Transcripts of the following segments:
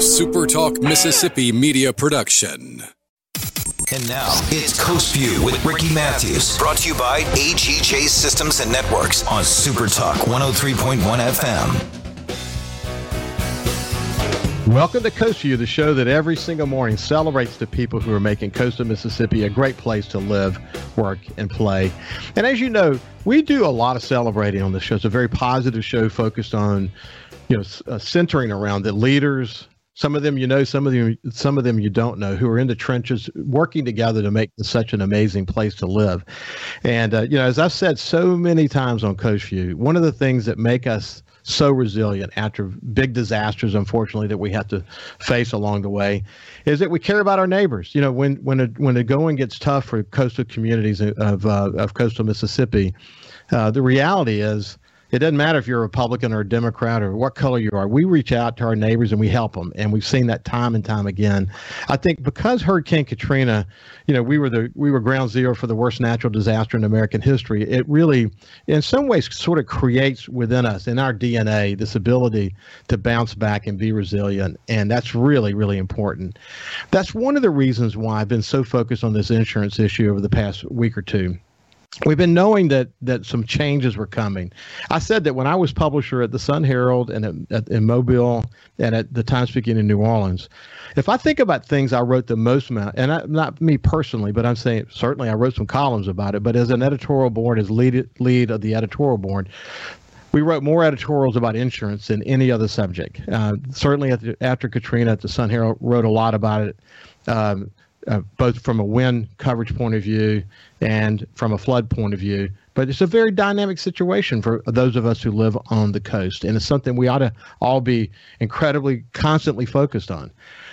a Super Talk Mississippi media production. And now it's Coast View with Ricky Matthews, brought to you by AGJ Systems and Networks on Super Talk 103.1 FM. Welcome to Coast View, the show that every single morning celebrates the people who are making coastal Mississippi a great place to live, work, and play. And as you know, we do a lot of celebrating on this show. It's a very positive show focused on, you know, uh, centering around the leaders. Some of them you know, some of them, some of them you don't know, who are in the trenches working together to make this such an amazing place to live. And uh, you know, as I've said so many times on Coast View, one of the things that make us so resilient after big disasters, unfortunately, that we have to face along the way, is that we care about our neighbors. You know, when when a, when the going gets tough for coastal communities of uh, of coastal Mississippi, uh, the reality is it doesn't matter if you're a Republican or a Democrat or what color you are. We reach out to our neighbors and we help them, and we've seen that time and time again. I think because Hurricane Katrina, you know, we were the we were ground zero for the worst natural disaster in American history. It really, in some ways, sort of creates within us, in our DNA, this ability to bounce back and be resilient, and that's really really important. That's one of the reasons why I've been so focused on this insurance issue over the past week or two we've been knowing that that some changes were coming. I said that when I was publisher at the Sun Herald and at, in Mobile and at the Times Picayune in New Orleans, if I think about things I wrote the most amount, and I, not me personally, but I'm saying certainly I wrote some columns about it. But as an editorial board, as lead lead of the editorial board, we wrote more editorials about insurance than any other subject. Uh, certainly, after, after Katrina, at the Sun Herald wrote a lot about it. Um, uh, both from a wind coverage point of view and from a flood point of view. But it's a very dynamic situation for those of us who live on the coast, and it's something we ought to all be incredibly constantly focused on.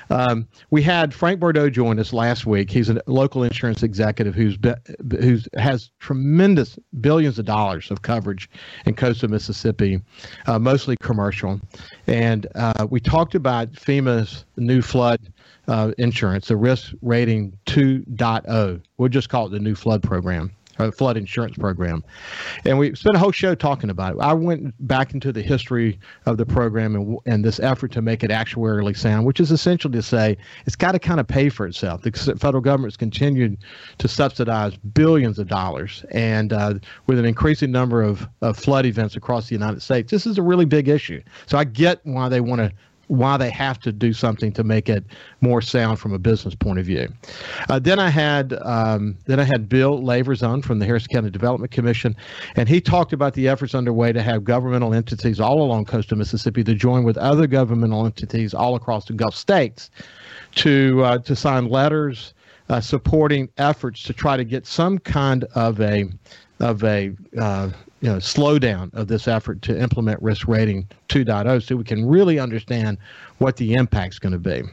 Um, we had Frank Bordeaux join us last week. He's a local insurance executive who's be, who's has tremendous billions of dollars of coverage in coastal Mississippi, uh, mostly commercial. And uh, we talked about FEMA's new flood uh, insurance, the risk rating 2.0. We'll just call it the new flood program. Uh, flood insurance program. And we spent a whole show talking about it. I went back into the history of the program and, and this effort to make it actuarially sound, which is essentially to say it's got to kind of pay for itself. The federal government's continued to subsidize billions of dollars. And uh, with an increasing number of, of flood events across the United States, this is a really big issue. So I get why they want to why they have to do something to make it more sound from a business point of view. Uh, then I had um, then I had Bill Lavers on from the Harrison County Development Commission, and he talked about the efforts underway to have governmental entities all along coastal Mississippi to join with other governmental entities all across the Gulf states to uh, to sign letters uh, supporting efforts to try to get some kind of a of a uh, you know slowdown of this effort to implement risk rating 2.0 so we can really understand what the impact's going to be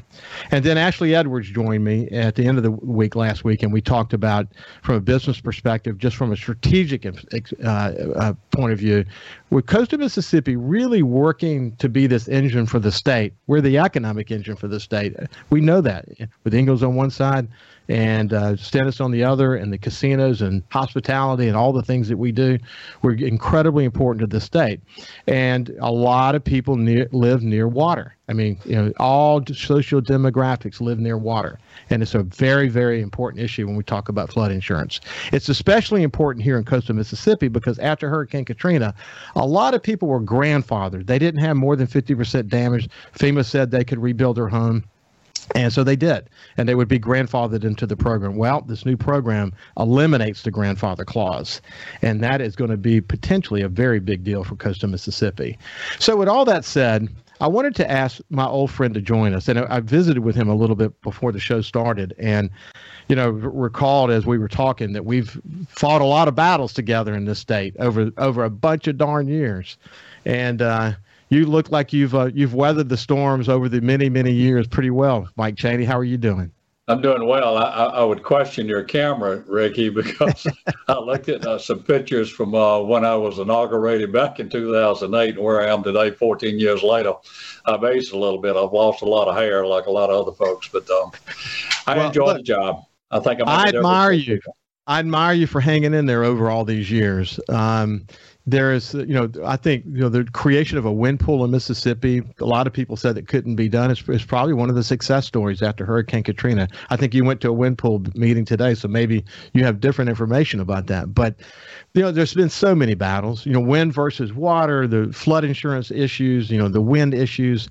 and then ashley edwards joined me at the end of the week last week and we talked about from a business perspective just from a strategic uh, uh, point of view with coastal mississippi really working to be this engine for the state we're the economic engine for the state we know that with ingalls on one side and uh, Stennis on the other, and the casinos and hospitality and all the things that we do. We're incredibly important to the state, and a lot of people near, live near water. I mean, you know, all social demographics live near water, and it's a very, very important issue when we talk about flood insurance. It's especially important here in coastal Mississippi because after Hurricane Katrina, a lot of people were grandfathered. They didn't have more than 50% damage. FEMA said they could rebuild their home. And so they did, and they would be grandfathered into the program. Well, this new program eliminates the grandfather clause, and that is going to be potentially a very big deal for coastal Mississippi. So, with all that said, I wanted to ask my old friend to join us, and I visited with him a little bit before the show started, and you know, recalled as we were talking that we've fought a lot of battles together in this state over over a bunch of darn years, and uh, you look like you've uh, you've weathered the storms over the many many years pretty well, Mike Chaney. How are you doing? I'm doing well. I, I would question your camera, Ricky, because I looked at uh, some pictures from uh, when I was inaugurated back in 2008 and where I am today, 14 years later. I've aged a little bit. I've lost a lot of hair, like a lot of other folks, but um, I well, enjoy look, the job. I think I'm I admire you. I admire you for hanging in there over all these years. Um, there is, you know, I think, you know, the creation of a wind pool in Mississippi, a lot of people said it couldn't be done. It's, it's probably one of the success stories after Hurricane Katrina. I think you went to a wind pool meeting today, so maybe you have different information about that. But, you know, there's been so many battles, you know, wind versus water, the flood insurance issues, you know, the wind issues.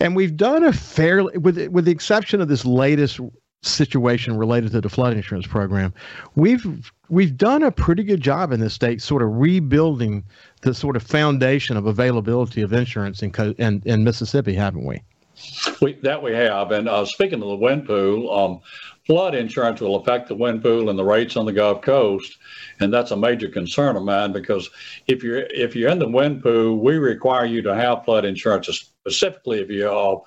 And we've done a fairly, with, with the exception of this latest situation related to the flood insurance program, we've we've done a pretty good job in this state, sort of rebuilding the sort of foundation of availability of insurance in in, in Mississippi, haven't we? We that we have. And uh, speaking of the wind pool, um, flood insurance will affect the wind pool and the rates on the Gulf Coast, and that's a major concern of mine because if you're if you're in the wind pool, we require you to have flood insurance, specifically if you are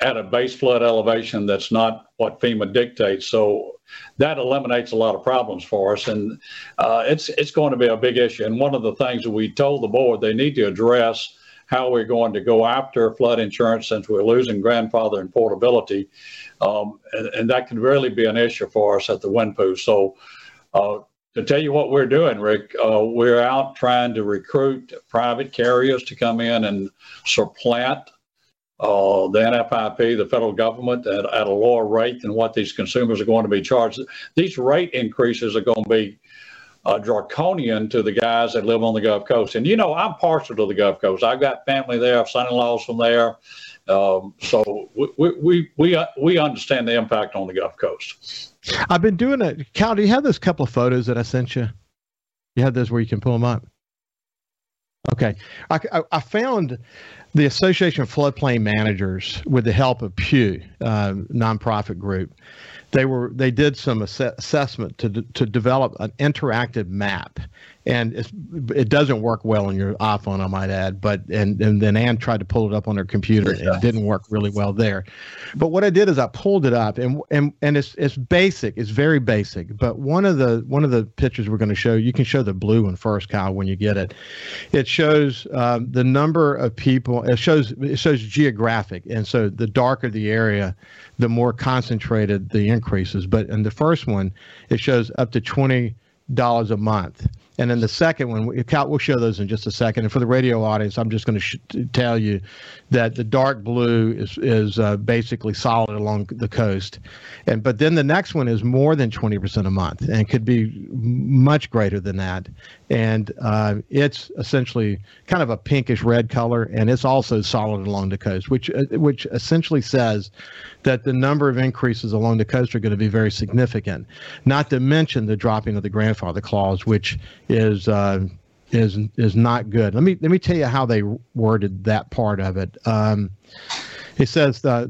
at a base flood elevation that's not what FEMA dictates. So that eliminates a lot of problems for us, and uh, it's it's going to be a big issue. And one of the things that we told the board they need to address how we're going to go after flood insurance since we're losing grandfather and portability, um, and, and, that can really be an issue for us at the wind pool. So. Uh, to tell you what we're doing, Rick, uh, we're out trying to recruit private carriers to come in and supplant uh, the NFIP, the federal government, at, at, a lower rate than what these consumers are going to be charged. These rate increases are going to be uh, draconian to the guys that live on the Gulf Coast. And you know, I'm partial to the Gulf Coast. I've got family there, son-in-laws from there, um, so we we we uh, we understand the impact on the Gulf Coast. I've been doing it. Cal, do you have those couple of photos that I sent you? You have those where you can pull them up. Okay, I, I, I found the Association of Floodplain Managers, with the help of Pew, uh, nonprofit group, they were they did some ass- assessment to to develop an interactive map and it doesn't work well on your iPhone, I might add. But and and then Ann tried to pull it up on her computer, and it didn't work really well there. But what I did is I pulled it up, and and and it's it's basic, it's very basic. But one of the one of the pictures we're going to show, you can show the blue one first, Kyle, when you get it. It shows um, the number of people. It shows it shows geographic, and so the darker the area, the more concentrated the increases. But in the first one, it shows up to twenty dollars a month. And then the second one, we'll show those in just a second. And for the radio audience, I'm just going to sh- tell you that the dark blue is is uh, basically solid along the coast, and but then the next one is more than 20% a month, and could be much greater than that. And uh, it's essentially kind of a pinkish red color, and it's also solid along the coast, which uh, which essentially says that the number of increases along the coast are going to be very significant. Not to mention the dropping of the grandfather clause, which is uh, is is not good. Let me let me tell you how they worded that part of it. Um, it says uh,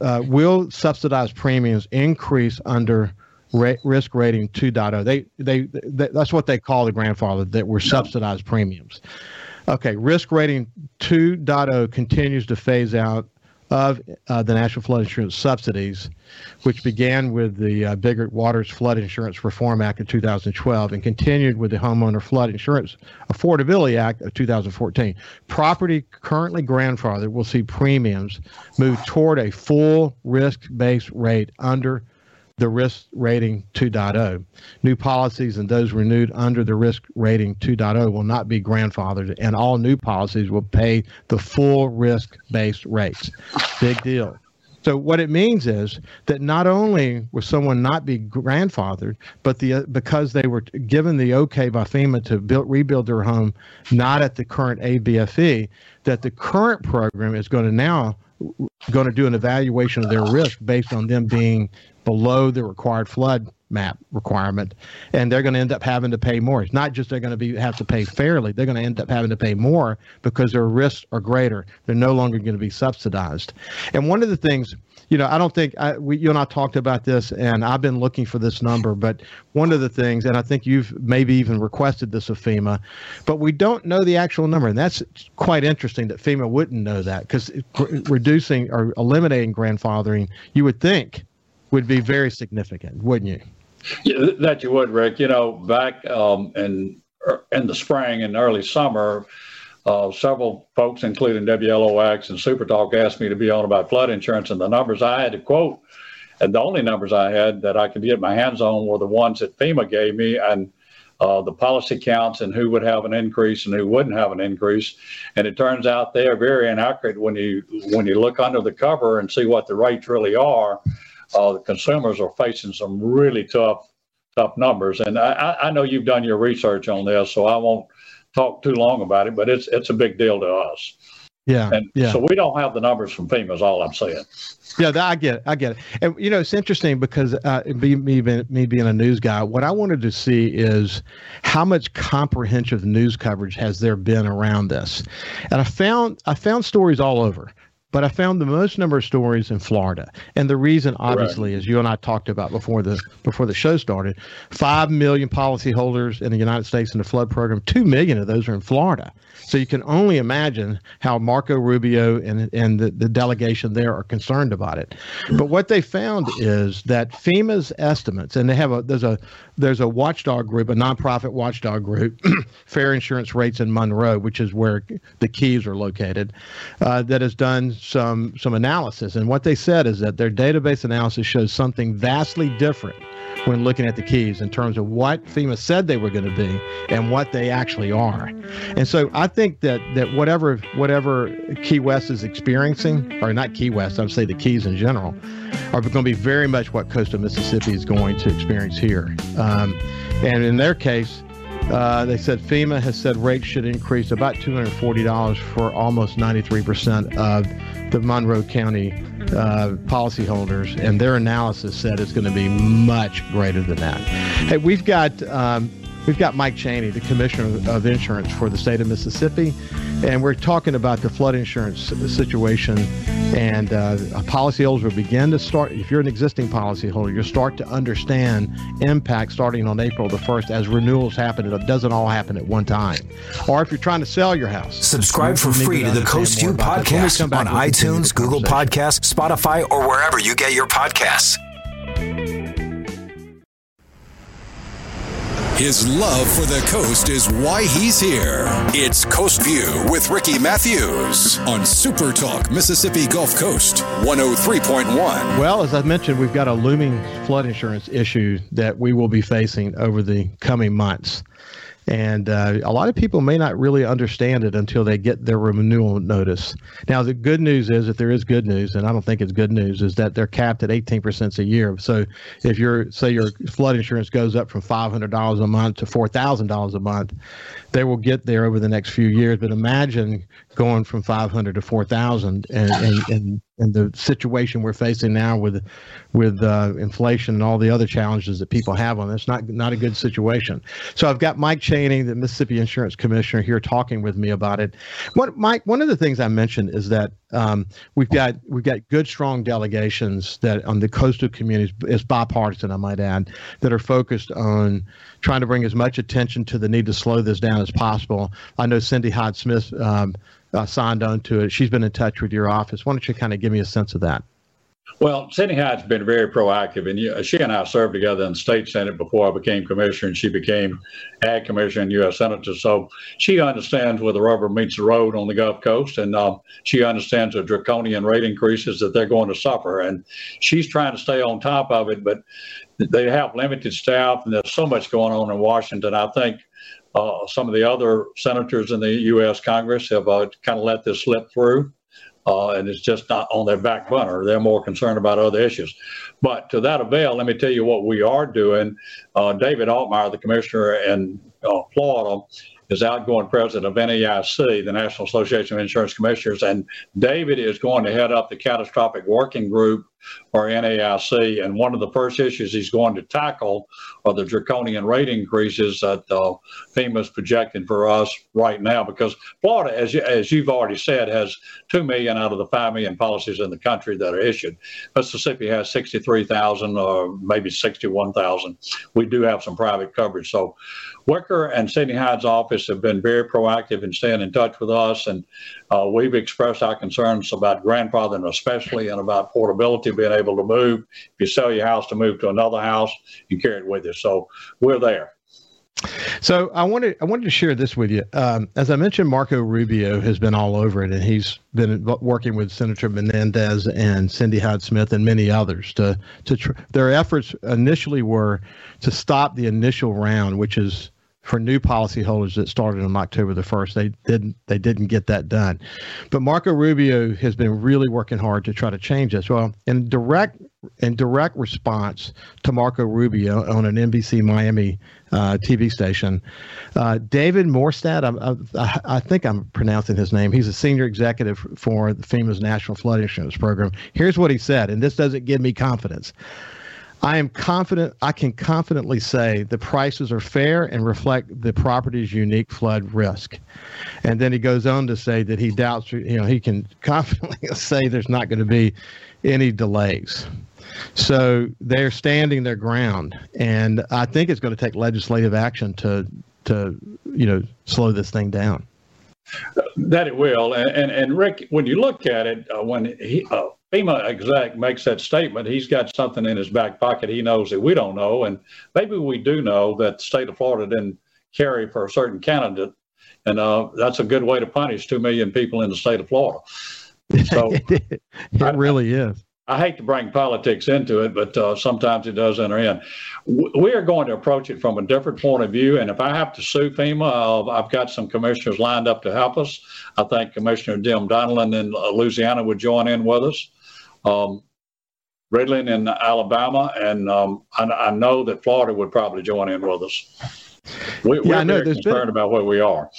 uh, will subsidized premiums increase under risk rating 2.0. They, they they that's what they call the grandfather that were subsidized premiums. Okay, risk rating 2.0 continues to phase out of uh, the National Flood Insurance subsidies, which began with the uh, Biggert Waters Flood Insurance Reform Act of 2012 and continued with the Homeowner Flood Insurance Affordability Act of 2014. Property currently grandfathered will see premiums move toward a full risk based rate under the risk rating 2.0. New policies and those renewed under the risk rating 2.0 will not be grandfathered, and all new policies will pay the full risk based rates. Big deal. So what it means is that not only will someone not be grandfathered, but the uh, because they were given the okay by FEMA to build rebuild their home, not at the current ABFE, that the current program is going to now going to do an evaluation of their risk based on them being below the required flood map requirement and they're going to end up having to pay more. It's not just they're going to be have to pay fairly they're going to end up having to pay more because their risks are greater. They're no longer going to be subsidized. And one of the things you know i don't think I, we, you and i talked about this and i've been looking for this number but one of the things and i think you've maybe even requested this of fema but we don't know the actual number. And that's quite interesting that fema wouldn't know that because reducing or eliminating grandfathering you would think would be very significant, wouldn't you? Yeah, that you would, Rick. You know, back um, in er, in the spring and early summer, uh, several folks, including WLOX and Super Talk, asked me to be on about flood insurance, and the numbers I had to quote, and the only numbers I had that I could get my hands on were the ones that FEMA gave me, and uh, the policy counts and who would have an increase and who wouldn't have an increase. And it turns out they are very inaccurate when you when you look under the cover and see what the rates really are. Uh, the consumers are facing some really tough tough numbers. And I, I know you've done your research on this, so I won't talk too long about it. But it's it's a big deal to us. Yeah. And yeah. so we don't have the numbers from FEMA, is all I'm saying. Yeah, I get it. I get it. And, you know, it's interesting because uh, me, me, me being a news guy, what I wanted to see is how much comprehensive news coverage has there been around this. And I found I found stories all over but I found the most number of stories in Florida. And the reason, obviously, right. as you and I talked about before the before the show started, five million policyholders in the United States in the flood program. Two million of those are in Florida. So you can only imagine how Marco Rubio and and the, the delegation there are concerned about it. But what they found is that FEMA's estimates, and they have a there's a there's a watchdog group, a nonprofit watchdog group, Fair Insurance Rates in Monroe, which is where the keys are located, uh, that has done some some analysis, and what they said is that their database analysis shows something vastly different when looking at the keys in terms of what FEMA said they were going to be and what they actually are. And so I think that that whatever whatever Key West is experiencing, or not Key West, I would say the Keys in general, are going to be very much what coastal Mississippi is going to experience here. Um, and in their case, uh, they said FEMA has said rates should increase about $240 for almost 93% of the Monroe County uh, policyholders, and their analysis said it's going to be much greater than that. Hey, we've got um, we've got Mike Chaney, the Commissioner of Insurance for the state of Mississippi, and we're talking about the flood insurance situation. And uh, policyholders will begin to start. If you're an existing policyholder, you'll start to understand impact starting on April the first as renewals happen. It doesn't all happen at one time. Or if you're trying to sell your house, subscribe for free to, to the Coast View podcast on iTunes, Google Podcasts, Spotify, or wherever you get your podcasts. His love for the coast is why he's here. It's Coast View with Ricky Matthews on Super Talk Mississippi Gulf Coast 103.1. Well, as I mentioned, we've got a looming flood insurance issue that we will be facing over the coming months. And uh, a lot of people may not really understand it until they get their renewal notice. Now, the good news is, if there is good news, and I don't think it's good news, is that they're capped at 18% a year. So if your say your flood insurance goes up from $500 a month to $4,000 a month, they will get there over the next few years. But imagine going from 500 to 4,000 and, and, and, the situation we're facing now with with uh, inflation and all the other challenges that people have on this, not not a good situation. So I've got Mike Chaney, the Mississippi Insurance Commissioner, here talking with me about it. What Mike, one of the things I mentioned is that um, we've got we've got good, strong delegations that on the coastal communities is bipartisan, I might add, that are focused on trying to bring as much attention to the need to slow this down as possible. I know Cindy Hyde Smith um, uh, signed on to it. She's been in touch with your office. Why don't you kind of give me a sense of that? Well, Cindy Hyde's been very proactive, and she and I served together in the state senate before I became commissioner, and she became ag commissioner and U.S. senator. So she understands where the rubber meets the road on the Gulf Coast, and uh, she understands the draconian rate increases that they're going to suffer. And she's trying to stay on top of it, but they have limited staff, and there's so much going on in Washington. I think uh, some of the other senators in the U.S. Congress have uh, kind of let this slip through. Uh, and it's just not on their back burner. They're more concerned about other issues. But to that avail, let me tell you what we are doing. Uh, David Altmaier, the commissioner in uh, Florida, is outgoing president of NAIC, the National Association of Insurance Commissioners, and David is going to head up the catastrophic working group or NAIC. And one of the first issues he's going to tackle are the draconian rate increases that uh, FEMA is projecting for us right now. Because Florida, as, you, as you've already said, has 2 million out of the 5 million policies in the country that are issued. Mississippi has 63,000 or maybe 61,000. We do have some private coverage. So Wicker and Cindy Hyde's office have been very proactive in staying in touch with us. And uh, we've expressed our concerns about grandfathering, especially, and about portability being able to move. If you sell your house to move to another house, you carry it with you. So we're there. So I wanted I wanted to share this with you. Um, as I mentioned, Marco Rubio has been all over it, and he's been working with Senator Menendez and Cindy Hyde Smith and many others to to tr- their efforts initially were to stop the initial round, which is for new policyholders that started on October the first. They didn't they didn't get that done, but Marco Rubio has been really working hard to try to change this. Well, in direct in direct response to Marco Rubio on an NBC Miami uh, TV station, uh, David Maurstad, I, I, think I'm pronouncing his name. He's a senior executive for the FEMA's National Flood Insurance Program. Here's what he said, and this doesn't give me confidence. I am confident, I can confidently say the prices are fair and reflect the property's unique flood risk. And then he goes on to say that he doubts, you know, he can confidently say there's not going to be any delays. So they're standing their ground. And I think it's going to take legislative action to, to you know, slow this thing down. That it will. And, and, and Rick, when you look at it, uh, when he, uh, FEMA exec makes that statement, he's got something in his back pocket he knows that we don't know. And maybe we do know that the state of Florida didn't carry for a certain candidate. And uh, that's a good way to punish 2 million people in the state of Florida. So it really I, is. I hate to bring politics into it, but uh, sometimes it does enter in. We are going to approach it from a different point of view. And if I have to sue FEMA, uh, I've got some commissioners lined up to help us. I think Commissioner Jim Donelon in Louisiana would join in with us um, Ridling in Alabama, and um, I, I, know that Florida would probably join in with us. We, yeah, we're very concerned been, about where we are.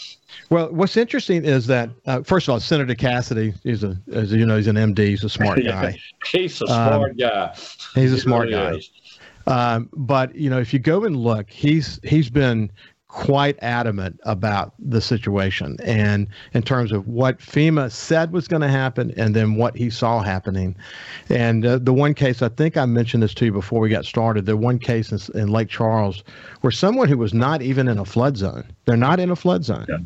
Well, what's interesting is that uh, first of all, Senator Cassidy is a, as you know, he's an MD. He's a smart guy. he's a smart um, guy. He's a smart really guy. Um, but you know, if you go and look, he's he's been quite adamant about the situation and in terms of what FEMA said was going to happen and then what he saw happening. And uh, the one case, I think I mentioned this to you before we got started, the one case in, in, Lake Charles where someone who was not even in a flood zone, they're not in a flood zone. Yeah.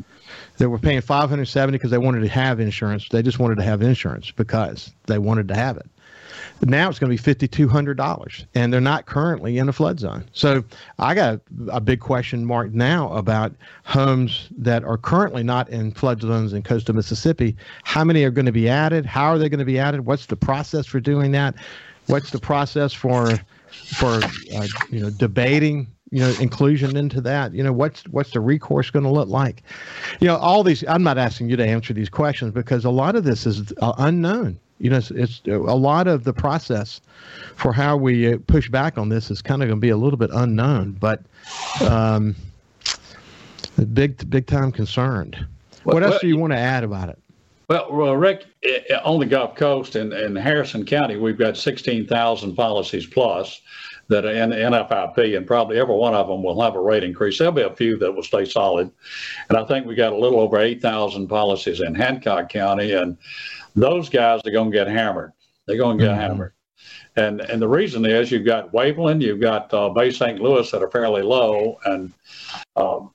They were paying 570 because they wanted to have insurance. They just wanted to have insurance because they wanted to have it. Now it's going to be $5,200, and they're not currently in a flood zone. So I got a big question mark now about homes that are currently not in flood zones in coastal Mississippi. How many are going to be added? How are they going to be added? What's the process for doing that? What's the process for for uh, you know debating you know inclusion into that you know what's what's the recourse going to look like you know all these i'm not asking you to answer these questions because a lot of this is uh, unknown you know, it's, it's, a lot of the process for how we uh, push back on this is kind of going to be a little bit unknown, but um, big big time concerned. What well, else well, do you want to add about it? Well, well, Rick, on the Gulf Coast and in, in Harrison County, we've got 16,000 policies plus that are in NFIP, and probably every one of them will have a rate increase. There'll be a few that will stay solid. And I think we got a little over 8,000 policies in Hancock County. And those guys are going to get hammered. They're going to get mm-hmm. hammered. And and the reason is you've got Waveland, you've got uh, Bay St. Louis that are fairly low, and um,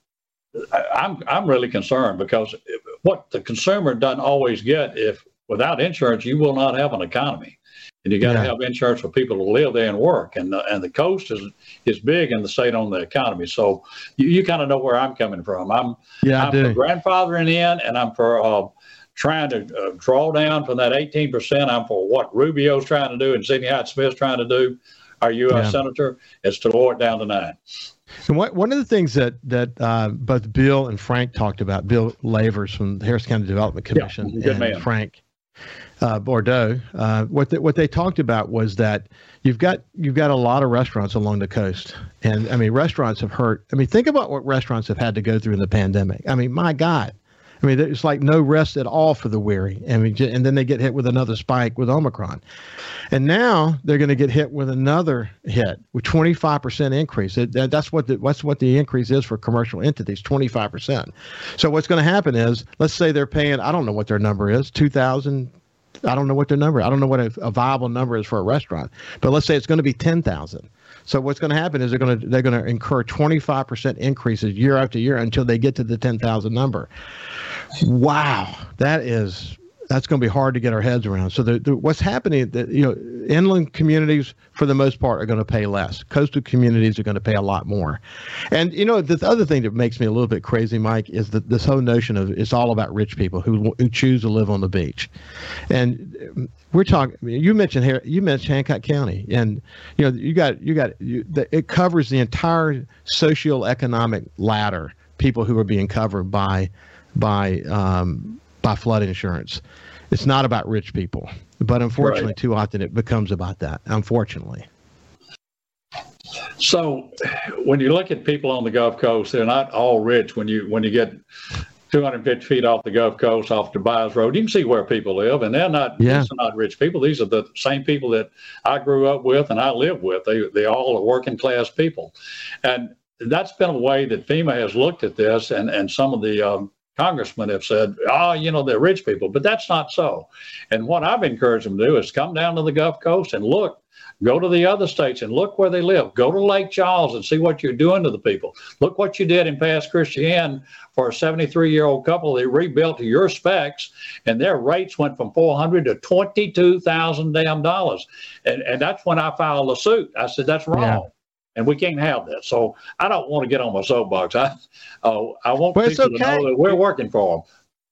I'm I'm really concerned because what the consumer doesn't always get if without insurance you will not have an economy, and you got to yeah. have insurance for people to live there and work, and the, and the coast is is big in the state on the economy. So you, you kind of know where I'm coming from. I'm yeah, I'm for grandfathering in, and I'm for uh, trying to uh, draw down from that 18%. I'm for what Rubio's trying to do and Cindy Hyde Smith's trying to do, our U.S. Yeah. senator, is to lower it down to nine. And what, one of the things that that uh, both Bill and Frank talked about, Bill Lavers from the Harris County Development Commission, yeah, and man. Frank uh, Bordeaux, uh, what the, what they talked about was that you've got you've got a lot of restaurants along the coast, and I mean restaurants have hurt. I mean think about what restaurants have had to go through in the pandemic. I mean my God, I mean, it's like no rest at all for the weary. I mean, and then they get hit with another spike with Omicron. And now they're going to get hit with another hit with 25% increase. It, that's what the, that's what the increase is for commercial entities, 25%. So what's going to happen is, let's say they're paying, I don't know what their number is, 2000 I don't know what their number. I don't know what a, a viable number is for a restaurant. But let's say it's going to be 10,000. So what's going to happen is they're going to they're going to incur 25% increases year after year until they get to the 10,000 number. Wow, that is that's going to be hard to get our heads around. So the, the, what's happening that you know inland communities for the most part are going to pay less. Coastal communities are going to pay a lot more. And you know the other thing that makes me a little bit crazy, Mike, is that this whole notion of it's all about rich people who who choose to live on the beach. And we're talking. You mentioned here. You mentioned Hancock County, and you know you got you got you, the, it covers the entire socio-economic ladder. People who are being covered by by um, by flood insurance. It's not about rich people, but unfortunately, right. too often it becomes about that. Unfortunately. So, when you look at people on the Gulf Coast, they're not all rich. When you when you get 250 feet off the Gulf Coast, off Tobias Road, you can see where people live, and they're not yeah. these are not rich people. These are the same people that I grew up with and I live with. They they all are working class people, and that's been a way that FEMA has looked at this, and and some of the um, congressmen have said, oh, you know, they're rich people, but that's not so. And what I've encouraged them to do is come down to the Gulf Coast and look, go to the other states and look where they live. Go to Lake Charles and see what you're doing to the people. Look what you did in Pass Christian for a 73 year old couple. They rebuilt to your specs and their rates went from 400 to 22,000 damn dollars. And, and that's when I filed a suit. I said, that's wrong. Yeah and we can't have that. So I don't want to get on my soapbox. I uh, I want well, people okay. to know that we're working for them.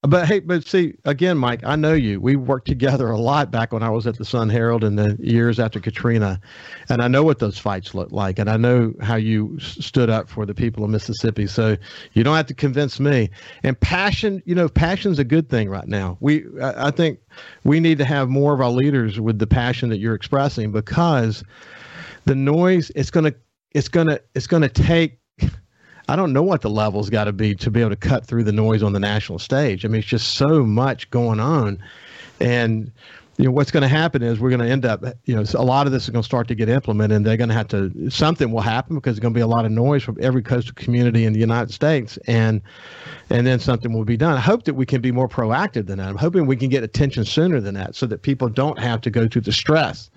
But hey, but see again, Mike. I know you. We worked together a lot back when I was at the Sun Herald in the years after Katrina, and I know what those fights looked like, and I know how you stood up for the people of Mississippi. So you don't have to convince me. And passion, you know, passion's a good thing right now. We, I think, we need to have more of our leaders with the passion that you're expressing because the noise. It's going to it's gonna it's gonna take I don't know what the level's got to be to be able to cut through the noise on the national stage. I mean, it's just so much going on, and you know what's going to happen is we're going to end up you know a lot of this is going to start to get implemented and they're going to have to something will happen because there's going to be a lot of noise from every coastal community in the united states and and then something will be done. I hope that we can be more proactive than that. I'm hoping we can get attention sooner than that so that people don't have to go through the stress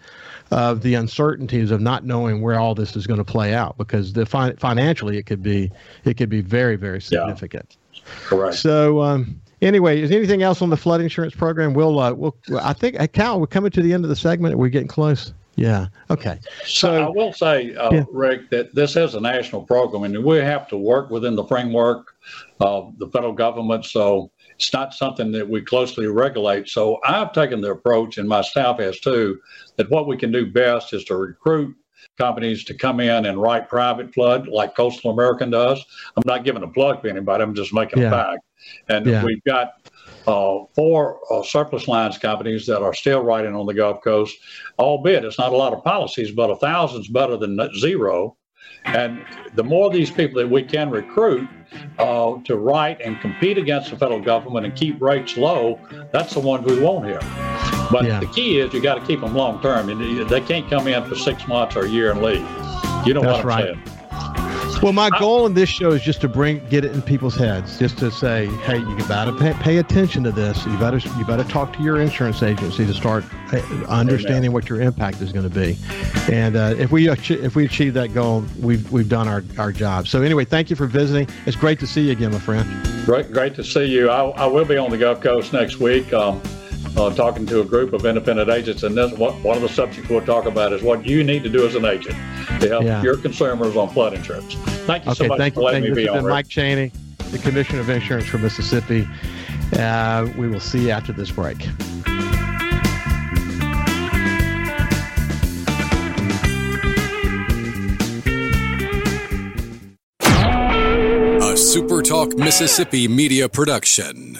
of the uncertainties of not knowing where all this is going to play out because the fi- financially it could be it could be very very significant. Yeah. Correct. So um, anyway, is anything else on the flood insurance program? We'll uh, we'll I think uh, Cal, we're coming to the end of the segment. We're getting close. Yeah. Okay. So, so I will say, uh, yeah. Rick, that this is a national program, and we have to work within the framework of the federal government. So it's not something that we closely regulate. So I've taken the approach, and my staff has too, that what we can do best is to recruit companies to come in and write private flood like Coastal American does. I'm not giving a plug to anybody. I'm just making yeah. a fact. And yeah. we've got uh, four uh, surplus lines companies that are still writing on the Gulf Coast, albeit it's not a lot of policies, but a thousand's better than zero. And the more these people that we can recruit uh, to write and compete against the federal government and keep rates low, that's the one we want here. But yeah. the key is you got to keep them long term. They can't come in for six months or a year and leave. You know that's what I'm right. saying? Well, my goal in this show is just to bring get it in people's heads, just to say, hey, you got to pay, pay attention to this. You better you better talk to your insurance agency to start uh, understanding Amen. what your impact is going to be. And uh, if we if we achieve that goal, we've we've done our, our job. So anyway, thank you for visiting. It's great to see you again, my friend. Great, great to see you. I, I will be on the Gulf Coast next week. Um, uh, talking to a group of independent agents, and this one, one of the subjects we'll talk about is what you need to do as an agent to help yeah. your consumers on flood insurance. Thank you okay, so much thank for letting thank me you. be on. Mike Chaney, the Commissioner of Insurance for Mississippi. Uh, we will see you after this break. A SuperTalk Mississippi media production.